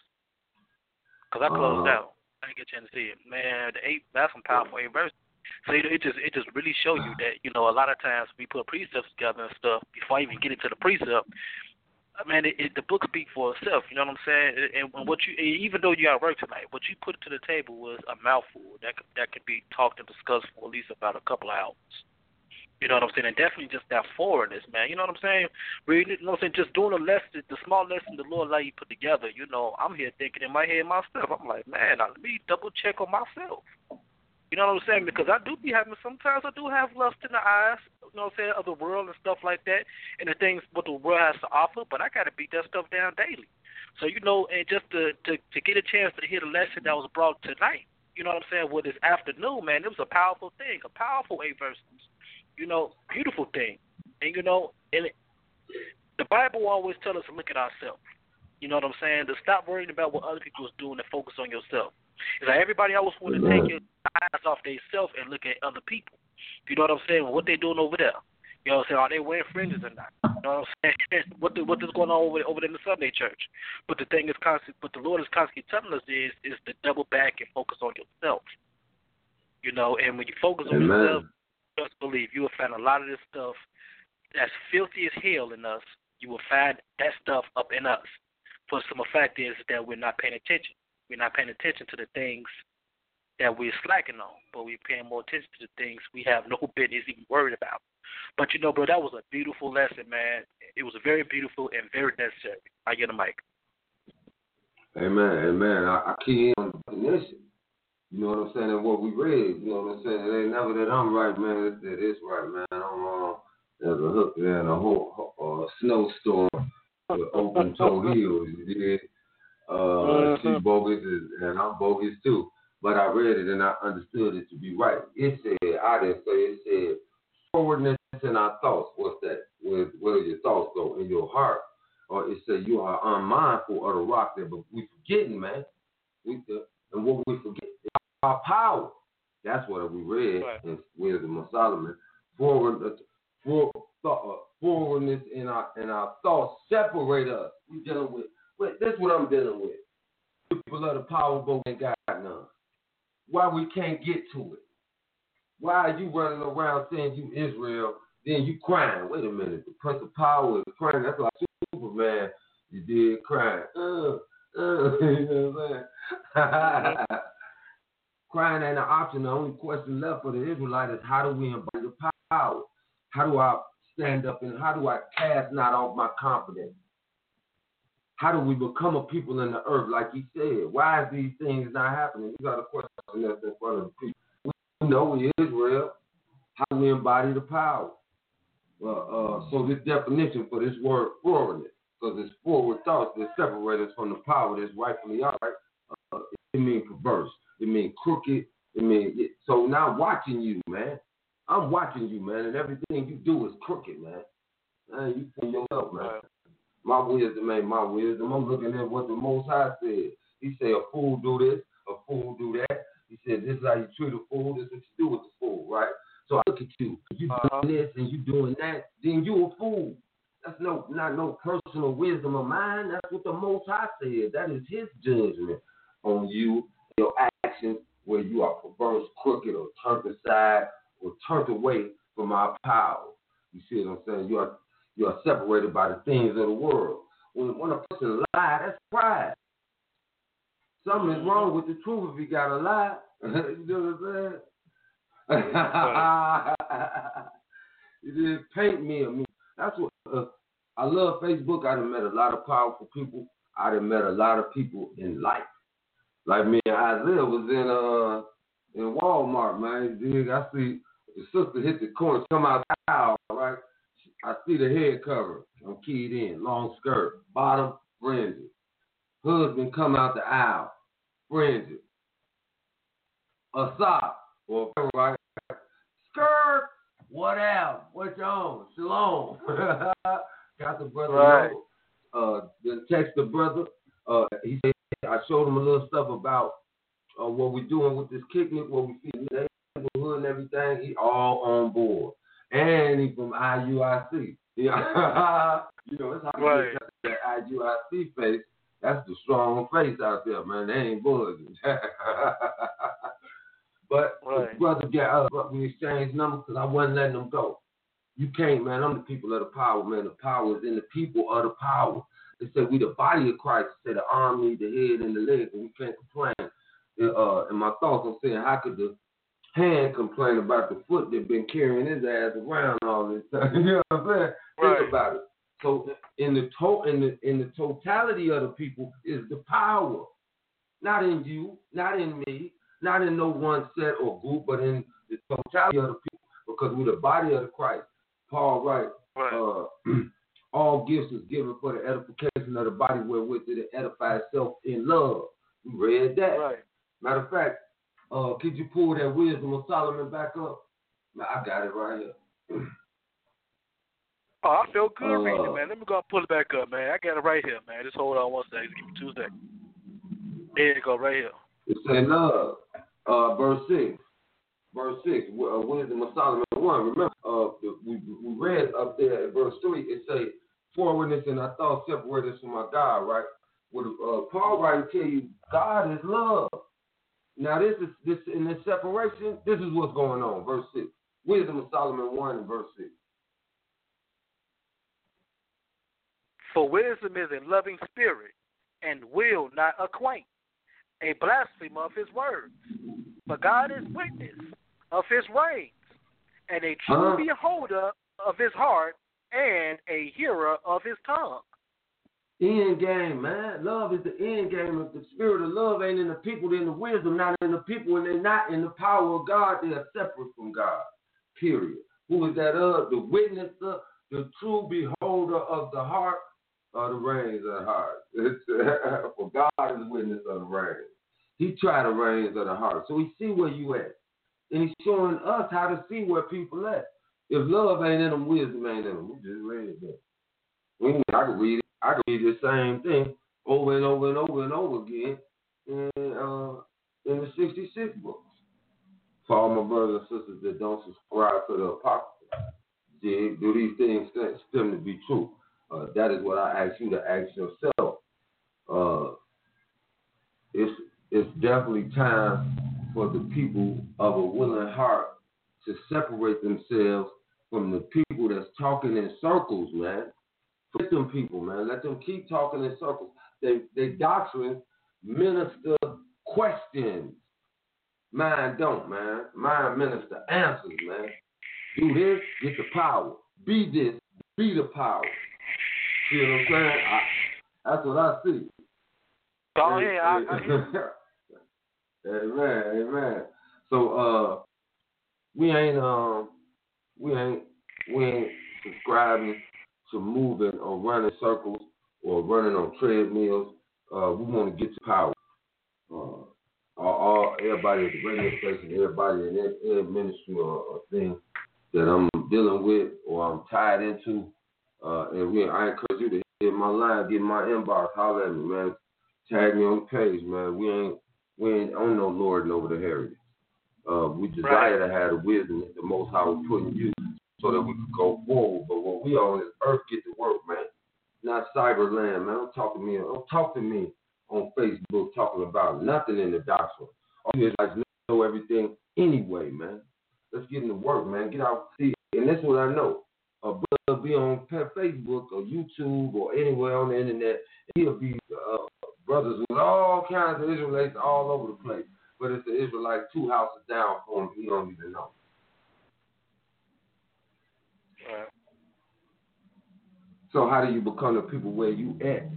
Cause I closed uh-huh. out. I didn't get a chance to see it. Man, the eight that's some powerful eight verses. So it, it just it just really show you that you know a lot of times we put precepts together and stuff before I even get into the precept. I mean, it, it, the book speaks for itself. You know what I'm saying? And, and mm-hmm. what you, even though you got work tonight, what you put to the table was a mouthful that could, that could be talked and discussed for at least about a couple of hours. You know what I'm saying? And definitely just that forwardness, man. You know what I'm saying? Reading, you know what I'm saying? Just doing a lesson, the small lesson the Lord let you put together. You know, I'm here thinking in my head myself. I'm like, man, let me double check on myself. You know what I'm saying? Because I do be having sometimes I do have lust in the eyes, you know what I'm saying, of the world and stuff like that, and the things what the world has to offer. But I got to beat that stuff down daily. So you know, and just to to to get a chance to hear the lesson that was brought tonight, you know what I'm saying, with this afternoon, man, it was a powerful thing, a powerful eight verses. You know, beautiful thing, and you know, and it, the Bible always tells us to look at ourselves. You know what I'm saying? To stop worrying about what other people is doing and focus on yourself. It's like everybody always want to take your eyes off themselves and look at other people. You know what I'm saying? What they doing over there? You know what I'm saying? Are they wearing fringes or not? You know what I'm saying? what the, what is going on over over there in the Sunday church? But the thing is constant. But the Lord is constantly telling us is is to double back and focus on yourself. You know, and when you focus on yourself, just believe you will find a lot of this stuff that's filthy as hell in us. You will find that stuff up in us. For some fact is that we're not paying attention. We're not paying attention to the things that we're slacking on, but we're paying more attention to the things we have no business even worried about. But you know, bro, that was a beautiful lesson, man. It was very beautiful and very necessary. I get a mic. Amen, amen. I, I key in on the definition. You know what I'm saying? And what we read, you know what I'm saying? It ain't never that I'm right, man. It's that it's right, man. I'm wrong. There's a hook there and a whole uh, snowstorm with open toe heels. You did. Uh, mm-hmm. She's bogus, and I'm bogus too but I read it and I understood it to be right. It said, I didn't say it said forwardness in our thoughts. What's that? Where, where your thoughts go in your heart. Or it said you are unmindful of the rock there, but we forgetting, man. We and what we forget is our power. That's what we read right. in Wisdom of Solomon. Forward, uh, for, uh, forwardness in our in our thoughts separate us. We dealing with. Wait, that's what I'm dealing with. People of the power, but we ain't got none why we can't get to it. Why are you running around saying you Israel, then you crying? Wait a minute, the Prince of Power is crying. That's like Superman. You did crying. Uh, uh, you know what I'm saying? crying ain't an option. The only question left for the Israelite is how do we embody the power? How do I stand up and how do I cast not off my confidence? How do we become a people in the earth, like he said? Why is these things not happening? You got a question that's in front of the people. We know we Israel. How do we embody the power? Uh, uh, so this definition for this word forwardness, because it's forward thoughts that separate us from the power that's rightfully ours. Uh, it means perverse. It means crooked. It means so. Now watching you, man. I'm watching you, man, and everything you do is crooked, man. Man, you yourself, man. My wisdom ain't my wisdom. I'm looking at what the Most High said. He said, a fool do this, a fool do that. He said, this is how you treat a fool. This is what you do with the fool, right? So I look at you. You uh-huh. doing this and you doing that, then you a fool. That's no not no personal wisdom of mine. That's what the Most High said. That is His judgment on you, your actions, where you are perverse, crooked, or turned aside, or turned away from our power. You see what I'm saying? You are you are separated by the things of the world. When, when a person lies, that's pride. Something is wrong with the truth if you got a lie. you know what I'm saying? you didn't paint me. I mean, that's what uh, I love. Facebook. I done met a lot of powerful people. I done met a lot of people in life. Like me and Isaiah was in uh in Walmart, man. Dig, I see the sister hit the corner, come out the aisle, right? I see the head cover. I'm keyed in, long skirt, bottom fringy. Husband come out the aisle, fringy. A sock, or right? Skirt, what else? What you on? Shalom. Got the brother. Right. Uh, text the brother. Uh, he said I showed him a little stuff about uh, what we're doing with this picnic, what we see in the neighborhood and everything. He all on board, and he from IUIC. You know it's how right. that IUIC face. That's the strong face out there, man. They ain't bullets. But right. brother got uh, we exchanged numbers because I wasn't letting them go. You can't, man. I'm the people of the power, man. The power is in the people of the power. They said we the body of Christ. They say the arm needs the head and the leg, and we can't complain. Uh, in my thoughts, I'm saying, how could the hand complain about the foot that been carrying his ass around all this time? you know what I'm saying? Right. Think about it. So in the to- in the in the totality of the people is the power, not in you, not in me, not in no one set or group, but in the totality of the people, because we're the body of the Christ. Paul writes, right. uh, all gifts is given for the edification of the body wherewith it edifies itself in love. We read that. Right. Matter of fact, uh, could you pull that wisdom of Solomon back up? I got it right here. Oh, I feel good uh, reading it, man. Let me go and pull it back up, man. I got it right here, man. Just hold on one second. Give me two seconds. There you go, right here. It said love uh, verse 6. Verse 6, uh, Wisdom of Solomon 1. Remember, uh, we, we read up there at verse 3, it say, forwardness and I thought separate us from our God, right? What uh, Paul right tell you, God is love. Now this is this in this separation, this is what's going on. Verse 6. Wisdom of Solomon 1 and verse 6. For wisdom is a loving spirit and will not acquaint a blasphemer of his words. But God is witness of his reins, and a true uh-huh. beholder of his heart, and a hearer of his tongue. End game, man. Love is the end game. If the spirit of love ain't in the people, then the wisdom not in the people, and they're not in the power of God. They are separate from God. Period. Who is that of? The witnesser, the true beholder of the heart, or the reins of the heart. For God is witness of the reins. He tried the reins of the heart. So he see where you at. And he's showing us how to see where people at. If love ain't in them, wisdom ain't in them. We just read that. We, I can read it. I can read the same thing over and over and over and over again in, uh, in the 66 books. For all my brothers and sisters that don't subscribe to the Apocrypha, do these things stem to be true? Uh, that is what I ask you to ask yourself. Uh, it's it's definitely time for the people of a willing heart to separate themselves from the people that's talking in circles, man. Let them people, man. Let them keep talking in circles. They they doctrine minister questions. Mine don't, man. Mine minister answers, man. Do this, get the power. Be this, be the power. See what I'm saying? I, that's what I see. Oh yeah, I, I, amen, amen. So uh, we ain't um, we ain't we ain't subscribing to moving or running circles or running on treadmills. Uh, we want to get to power. Uh, all, everybody at the radio station, everybody in any ministry or, or thing that I'm dealing with or I'm tied into. Uh, and we, I encourage you to hit my line, get my inbox, holler at me, man. Tag me on the page, man. We ain't we ain't on no lording over the heritage. Uh, we desire right. to have the wisdom that the Most High will put in you so that we can go forward. But when we on this earth get to work, man, not cyberland, man. Don't talk to me. Don't talk to me on Facebook talking about nothing in the gospel. All you guys know everything anyway, man. Let's get into work, man. Get out, see, and that's what I know. A brother be on Facebook or YouTube or anywhere on the internet, he'll be uh, brothers with all kinds of Israelites all over the place. But it's the Israelite two houses down for him. He don't even know. Right. So how do you become the people where you at?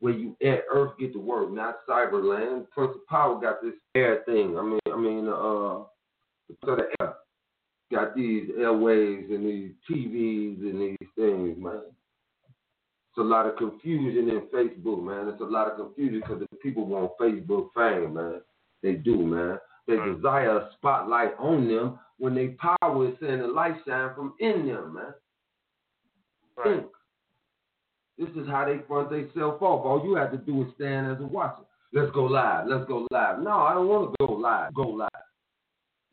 Where you at earth get to work, not cyberland. Prince of Power got this air thing. I mean I mean uh so the air got these airways and these TVs and these things, man. It's a lot of confusion in Facebook, man. It's a lot of confusion because the people want Facebook fame, man. They do, man. They desire a spotlight on them when they power is saying the light shine from in them, man. Right. Think. This is how they front themselves off. All you have to do is stand as a watcher. Let's go live. Let's go live. No, I don't want to go live. Go live.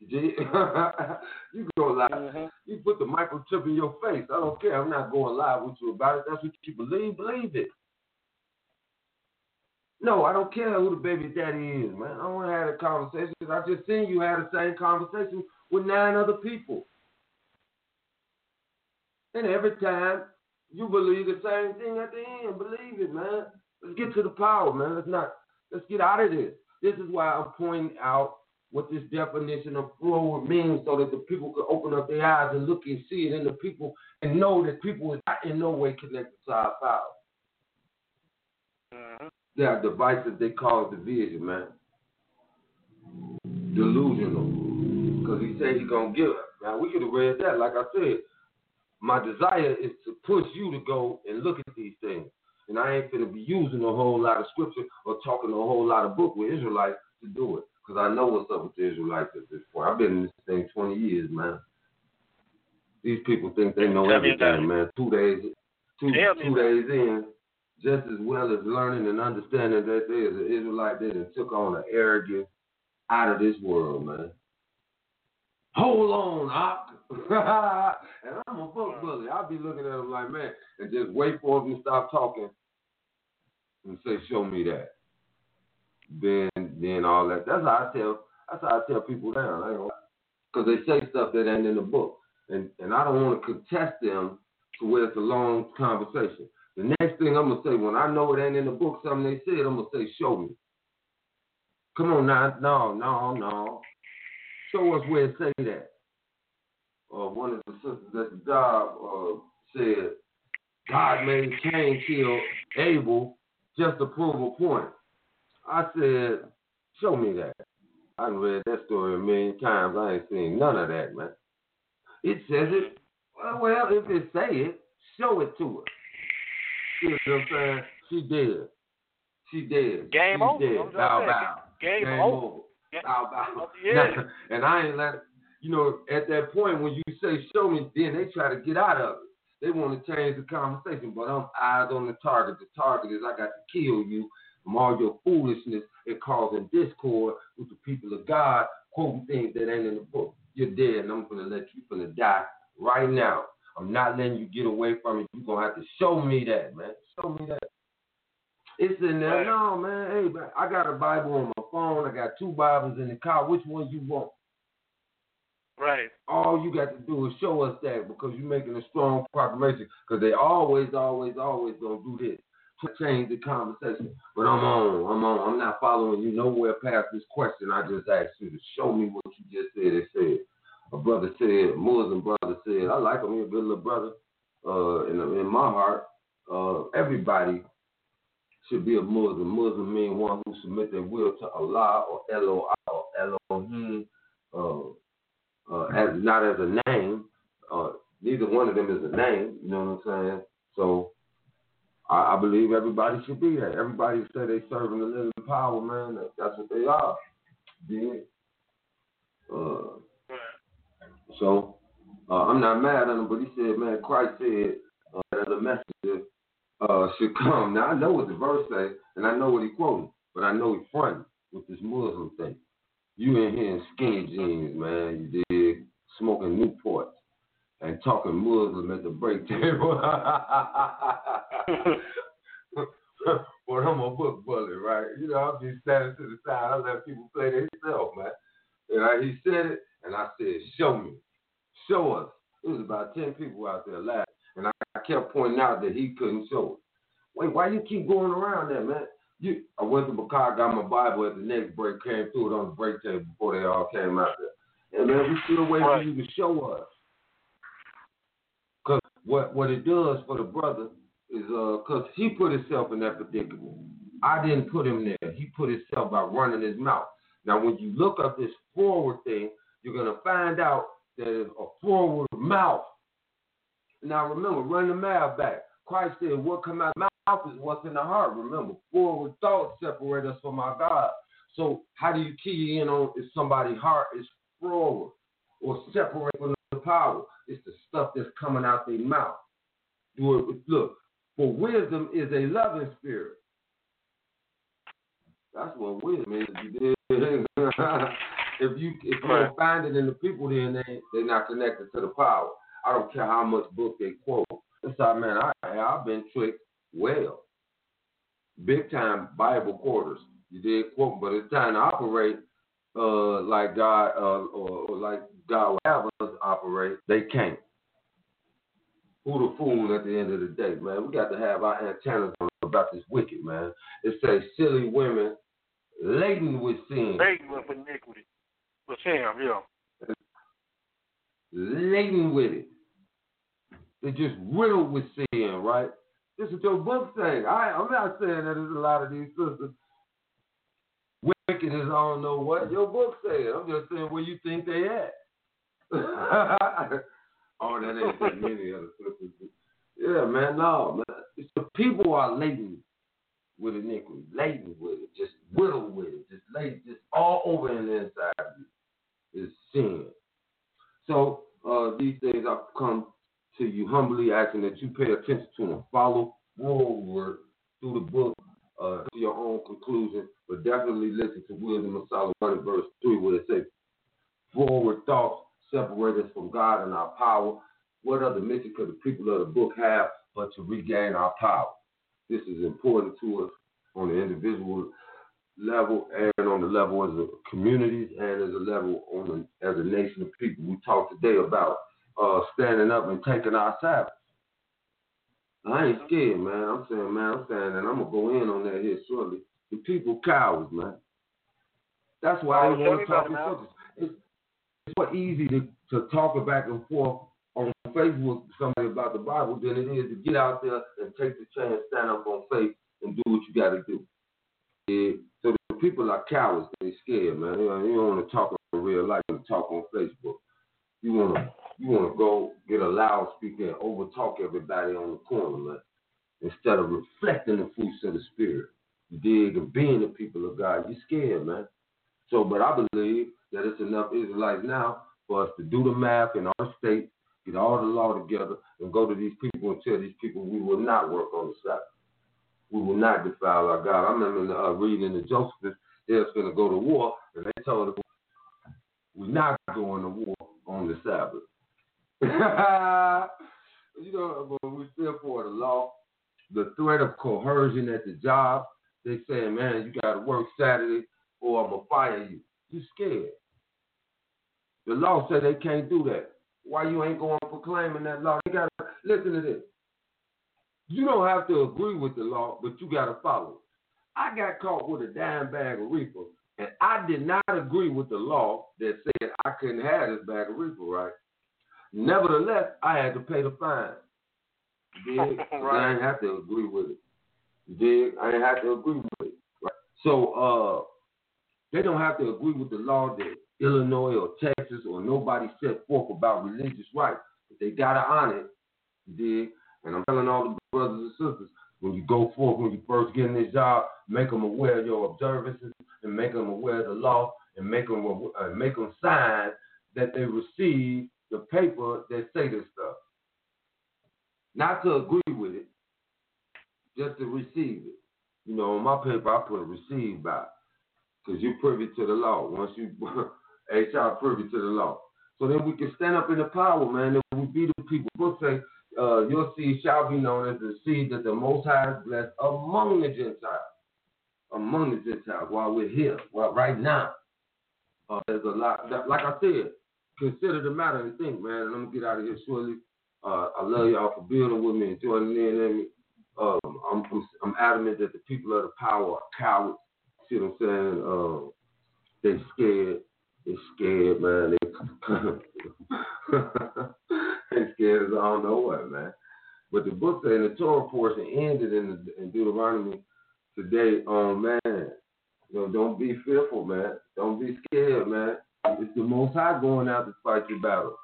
you go live. Mm-hmm. You put the microchip in your face. I don't care. I'm not going live with you about it. That's what you believe. Believe it. No, I don't care who the baby daddy is, man. I don't want to have a conversation. I just seen you had the same conversation with nine other people. And every time you believe the same thing at the end. Believe it, man. Let's get to the power, man. Let's not let's get out of this. This is why I'm pointing out what this definition of flow means so that the people can open up their eyes and look and see it in the people and know that people is not in no way connected to our power. Mm-hmm. There are devices they call division, man. Delusional. Because he said he's going to give it. Now, we could have read that, like I said. My desire is to push you to go and look at these things. And I ain't going to be using a whole lot of scripture or talking a whole lot of book with Israelites to do it. Because I know what's up with the Israelites at this point. I've been in this thing 20 years, man. These people think they know Tell everything, man. Two days, two, two days in, just as well as learning and understanding that there's an Israelite that took on an arrogance out of this world, man. Hold on, Ock. and I'm a book bully. I'll be looking at him like, man, and just wait for him to stop talking and say, show me that. Then, then all that. That's how I tell. That's how I tell people down. Because they say stuff that ain't in the book, and and I don't want to contest them to where it's a long conversation. The next thing I'm gonna say when I know it ain't in the book, something they said, I'm gonna say, show me. Come on now, no, no, no. Show us where it say that. Uh, one of the sisters at the job uh, said God made Cain kill Abel just to prove a point. I said, show me that. I have read that story a million times. I ain't seen none of that, man. It says it. Well, well if it say it, show it to us. See what I'm saying? She did. She did. Game She's over. Bow, bow. Game, Game over. over. Bow, bow. Yeah. and I ain't let, you know, at that point when you say show me, then they try to get out of it. They want to change the conversation, but I'm eyes on the target. The target is I got to kill you from all your foolishness and causing discord with the people of God, quoting things that ain't in the book. You're dead, and I'm gonna let you gonna die right now. I'm not letting you get away from it. You're gonna have to show me that, man. Show me that. It's in there. Right. No, man. Hey, I got a Bible on my phone. I got two Bibles in the car. Which one you want? Right. All you got to do is show us that because you're making a strong proclamation. Because they always, always, always gonna do this to change the conversation. But I'm on. I'm on. I'm not following you nowhere past this question. I just asked you to show me what you just said. It said. a brother said, a Muslim brother said, I like him, he's a good little brother. Uh, in, in my heart, uh, everybody should be a Muslim. Muslim means one who submit their will to Allah or Elohim or Elohim, uh, uh, as not as a name. Uh, neither one of them is a name. You know what I'm saying? So I, I believe everybody should be that. Everybody say they serving the living power, man. That's what they are. Yeah. Uh, so uh, I'm not mad at him, but he said, man, Christ said uh, that the messenger uh, should come. Now I know what the verse say, and I know what he quoted, but I know he's fronting with this Muslim thing. You in here in skinny jeans, man. You did smoking Newports and talking Muslim at the break table. but I'm a book bully, right? You know, I'm just standing to the side. I let people play themselves, man. And I, he said it, and I said, "Show me, show us." It was about ten people out there laughing, kept pointing out that he couldn't show it. Wait, why you keep going around there, man? You, I went to Bakar, got my Bible at the next break, came through it on the break table before they all came out there. And man, we still waiting right. for you to show us. Cause what what it does for the brother is uh, cause he put himself in that predicament. I didn't put him there. He put himself by running his mouth. Now, when you look up this forward thing, you're gonna find out that a forward mouth. Now, remember, run the mouth back. Christ said, "What come out of the mouth is what's in the heart." Remember, forward thoughts separate us from our God. So, how do you key in on if somebody's heart is forward or separate from the power? It's the stuff that's coming out their mouth. Look, for wisdom is a loving spirit. That's what wisdom is. If you if you don't find it in the people, then they they're not connected to the power. I don't care how much book they quote. That's how man. I I've been tricked well, big time Bible quarters. You did quote, but it's time to operate uh, like God uh, or, or like God would have us operate. They can't. Who the fool at the end of the day, man? We got to have our antennas on about this wicked, man. It says silly women laden with sin. Laden with iniquity. With sin, yeah. Laden with it. They're just riddled with sin, right? This is your book saying. I, I'm not saying that there's a lot of these sisters wicked as I don't know what. Your book saying. I'm just saying where you think they at. oh, that ain't that many other sisters. Yeah, man, no, man. It's the people are laden with iniquity, laden with it, just riddled with it, just laden, just all over in the inside of you is sin. So uh, these things I've come you humbly, asking that you pay attention to them, follow forward through the book uh, to your own conclusion, but definitely listen to Wisdom of Solomon, verse 3, where it says, Forward thoughts separate us from God and our power. What other mission could the people of the book have but to regain our power? This is important to us on the individual level and on the level as a community and as a level on the, as a nation of people. We talked today about uh, standing up and taking our Sabbath. I ain't scared, man. I'm saying, man, I'm saying, and I'm gonna go in on that here shortly. The people cowards, man. That's why oh, they want to talk in circles. It's, it's more easy to, to talk back and forth on Facebook somebody about the Bible than it is to get out there and take the chance, stand up on faith, and do what you got to do. Yeah. So the people are cowards. They're scared, man. You, know, you don't want to talk in real life and talk on Facebook. You want to you want to go get a loudspeaker and overtalk everybody on the corner, man. Instead of reflecting the fruits of the spirit, you dig, and being the people of God, you're scared, man. So, but I believe that it's enough Israelites now for us to do the math in our state get all the law together, and go to these people and tell these people we will not work on the Sabbath. We will not defile our God. I remember uh, reading in the Josephus, they was going to go to war, and they told them, we're not going to war on the Sabbath. you know, but we still for the law. The threat of coercion at the job, they saying, man, you got to work Saturday or I'm going to fire you. You scared. The law said they can't do that. Why you ain't going proclaiming that law? You gotta listen to this. You don't have to agree with the law, but you gotta follow it. I got caught with a dime bag of reefer And I did not agree with the law that said I couldn't have this bag of reefer, right? Nevertheless, I had to pay the fine. Dig? Right. I didn't have to agree with it. Dig? I didn't have to agree with it. Right? So uh, they don't have to agree with the law that Illinois or Texas or nobody set forth about religious rights. But they gotta honor it. Dig? And I'm telling all the brothers and sisters, when you go forth, when you first get in this job, make them aware of your observances and make them aware of the law and make them uh, make them sign that they receive the paper that say this stuff. Not to agree with it, just to receive it. You know, on my paper I put receive by, because you're privy to the law. Once you HR privy to the law, so then we can stand up in the power, man. And we be the people. Book say, uh, your seed shall be known as the seed that the Most High has blessed among the Gentiles. Among the Gentiles, while we're here, well, right now, uh, there's a lot. That, like I said, consider the matter and think, man. And I'm gonna get out of here shortly. Uh, I love y'all for building with me and joining in. me. Um, I'm, I'm, I'm adamant that the people of the power are cowards. See what I'm saying? Uh, they scared. They scared, man. They, they scared as I don't know what, man. But the book in the Torah portion ended in, the, in Deuteronomy today on man. You know, don't be fearful, man. Don't be scared, man. It's the Most High going out to fight your battle.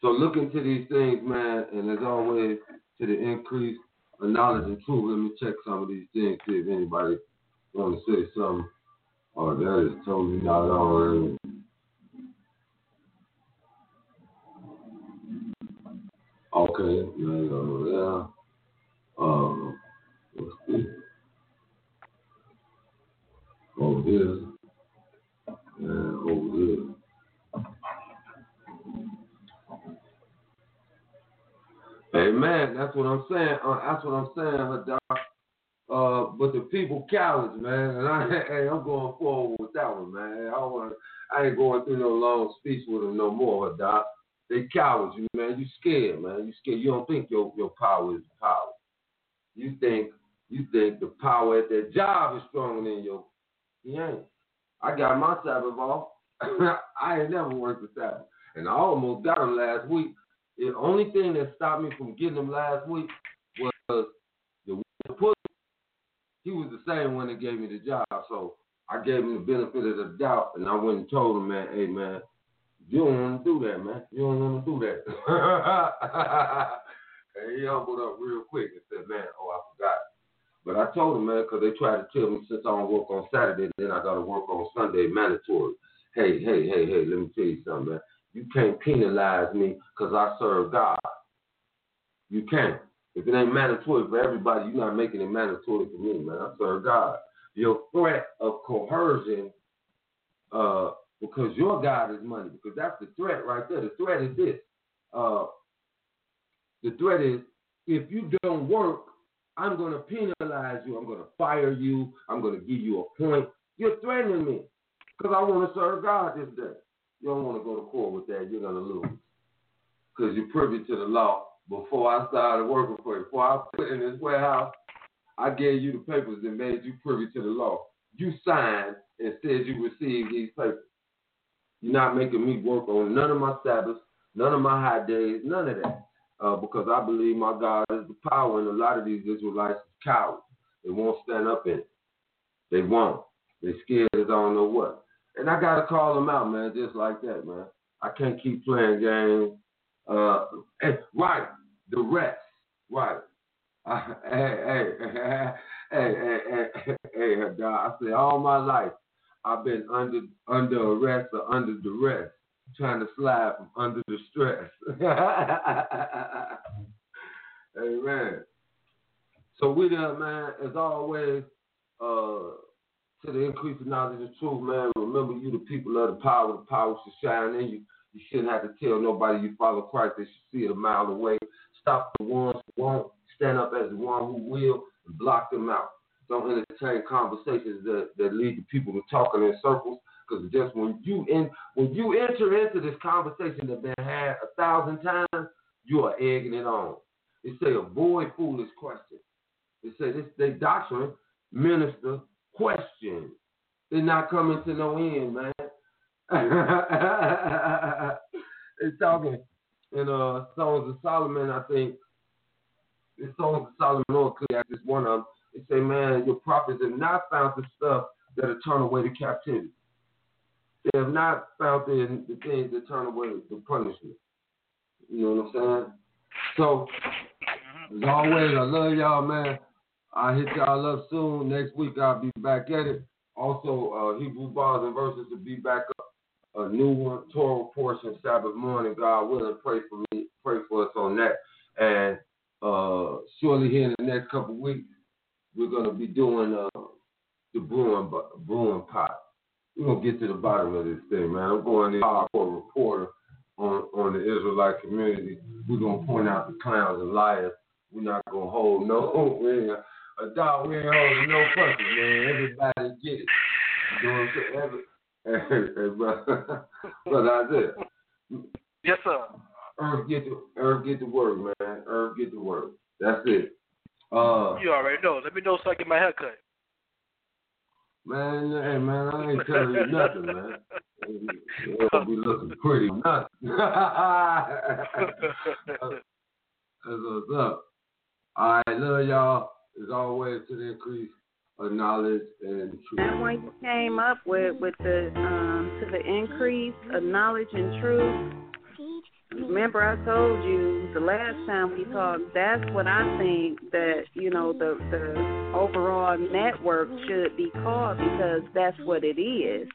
So look into these things, man, and as always, to the increase of knowledge and truth. Let me check some of these things, see if anybody want to say something. Oh, that is totally not on. Okay, yeah, yeah. Um, what's this? Over here. Over here. Amen. That's what I'm saying. Uh, that's what I'm saying, Hadar. Uh, but the people cowards, man, and I, hey, I'm going forward with that one, man. I want, I ain't going through no long speech with them no more, Hadar. They cowards, you man. You scared, man. You scared. You don't think your your power is power. You think you think the power at that job is stronger than your. He ain't. I got my Sabbath off. I ain't never worked the Sabbath, and I almost got them last week. The only thing that stopped me from getting them last week was the pussy. He was the same one that gave me the job, so I gave him the benefit of the doubt, and I went and told him, man, hey man, you don't want to do that, man. You don't want to do that. and he humbled up real quick and said, man, oh, I forgot. But I told him, man, because they tried to tell me since I don't work on Saturday, then I got to work on Sunday mandatory. Hey, hey, hey, hey, let me tell you something, man. You can't penalize me because I serve God. You can't. If it ain't mandatory for everybody, you're not making it mandatory for me, man. I serve God. Your threat of coercion, uh, because your God is money, because that's the threat right there. The threat is this. Uh, the threat is if you don't work, I'm going to penalize you. I'm going to fire you. I'm going to give you a point. You're threatening me because I want to serve God this day. You don't want to go to court with that. You're going to lose because you're privy to the law. Before I started working for you, before I put in this warehouse, I gave you the papers that made you privy to the law. You signed and said you received these papers. You're not making me work on none of my Sabbaths, none of my high days, none of that. Uh, because I believe my God is the power, and a lot of these Israelites are cowards. They won't stand up in it. They won't. They're scared as I don't know what. And I got to call them out, man, just like that, man. I can't keep playing games. Uh, and, right, the rest, right. Uh, hey, hey, hey, hey, hey, hey, hey, I say all my life I've been under under arrest or under duress, trying to slide from under the stress. Amen. So we there, man, as always, uh, to the increase of knowledge and truth, man. Remember, you the people of the power. The power should shine in you. You shouldn't have to tell nobody you follow Christ. They should see it a mile away. Stop the ones who won't. Stand up as the one who will and block them out. Don't entertain conversations that, that lead the people to talking in circles. Because just when you in when you enter into this conversation that been had a thousand times, you are egging it on. It say avoid foolish questions. It say this they doctrine minister questions. They're not coming to no end, man. it's talking in uh Songs of Solomon, I think. In Songs of Solomon or Ecclesiastes, one of them. It say, man, your prophets have not found the stuff that'll turn away the captivity. They have not found the, the things that turn away the punishment. You know what I'm saying? So, as always, I love y'all, man. I'll hit y'all up soon. Next week, I'll be back at it. Also, uh, Hebrew Bars and Verses will be back up. A new one, Torah portion, Sabbath morning. God willing, pray for me, pray for us on that. And uh, surely here in the next couple weeks, we're gonna be doing uh, the brewing brewing pot. We're gonna get to the bottom of this thing, man. I'm going to hardcore reporter on on the Israelite community. We're gonna point out the clowns and liars. We're not gonna hold no. We ain't, a dog. We ain't holding no punches, man. Everybody get it. You know what I'm saying? Every, hey, brother, brother Isaiah. Yes, sir. Earth get the Earth get the word, man. Earth get the word. That's it. Uh, you already know. Let me know so I get my hair cut. Man, hey man, I ain't telling you nothing, man. It'll be looking pretty nothing. That's what's up. All right, love y'all as always to the increase of knowledge and truth. And when you came up with with the um, to the increase of knowledge and truth, remember I told you the last time we talked. That's what I think that you know the the overall network should be called because that's what it is.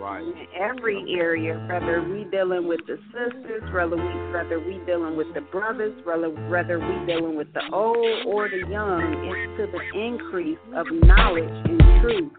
Right. In every area, whether we dealing with the sisters, whether we whether we dealing with the brothers, whether whether we dealing with the old or the young, it's to the increase of knowledge and truth.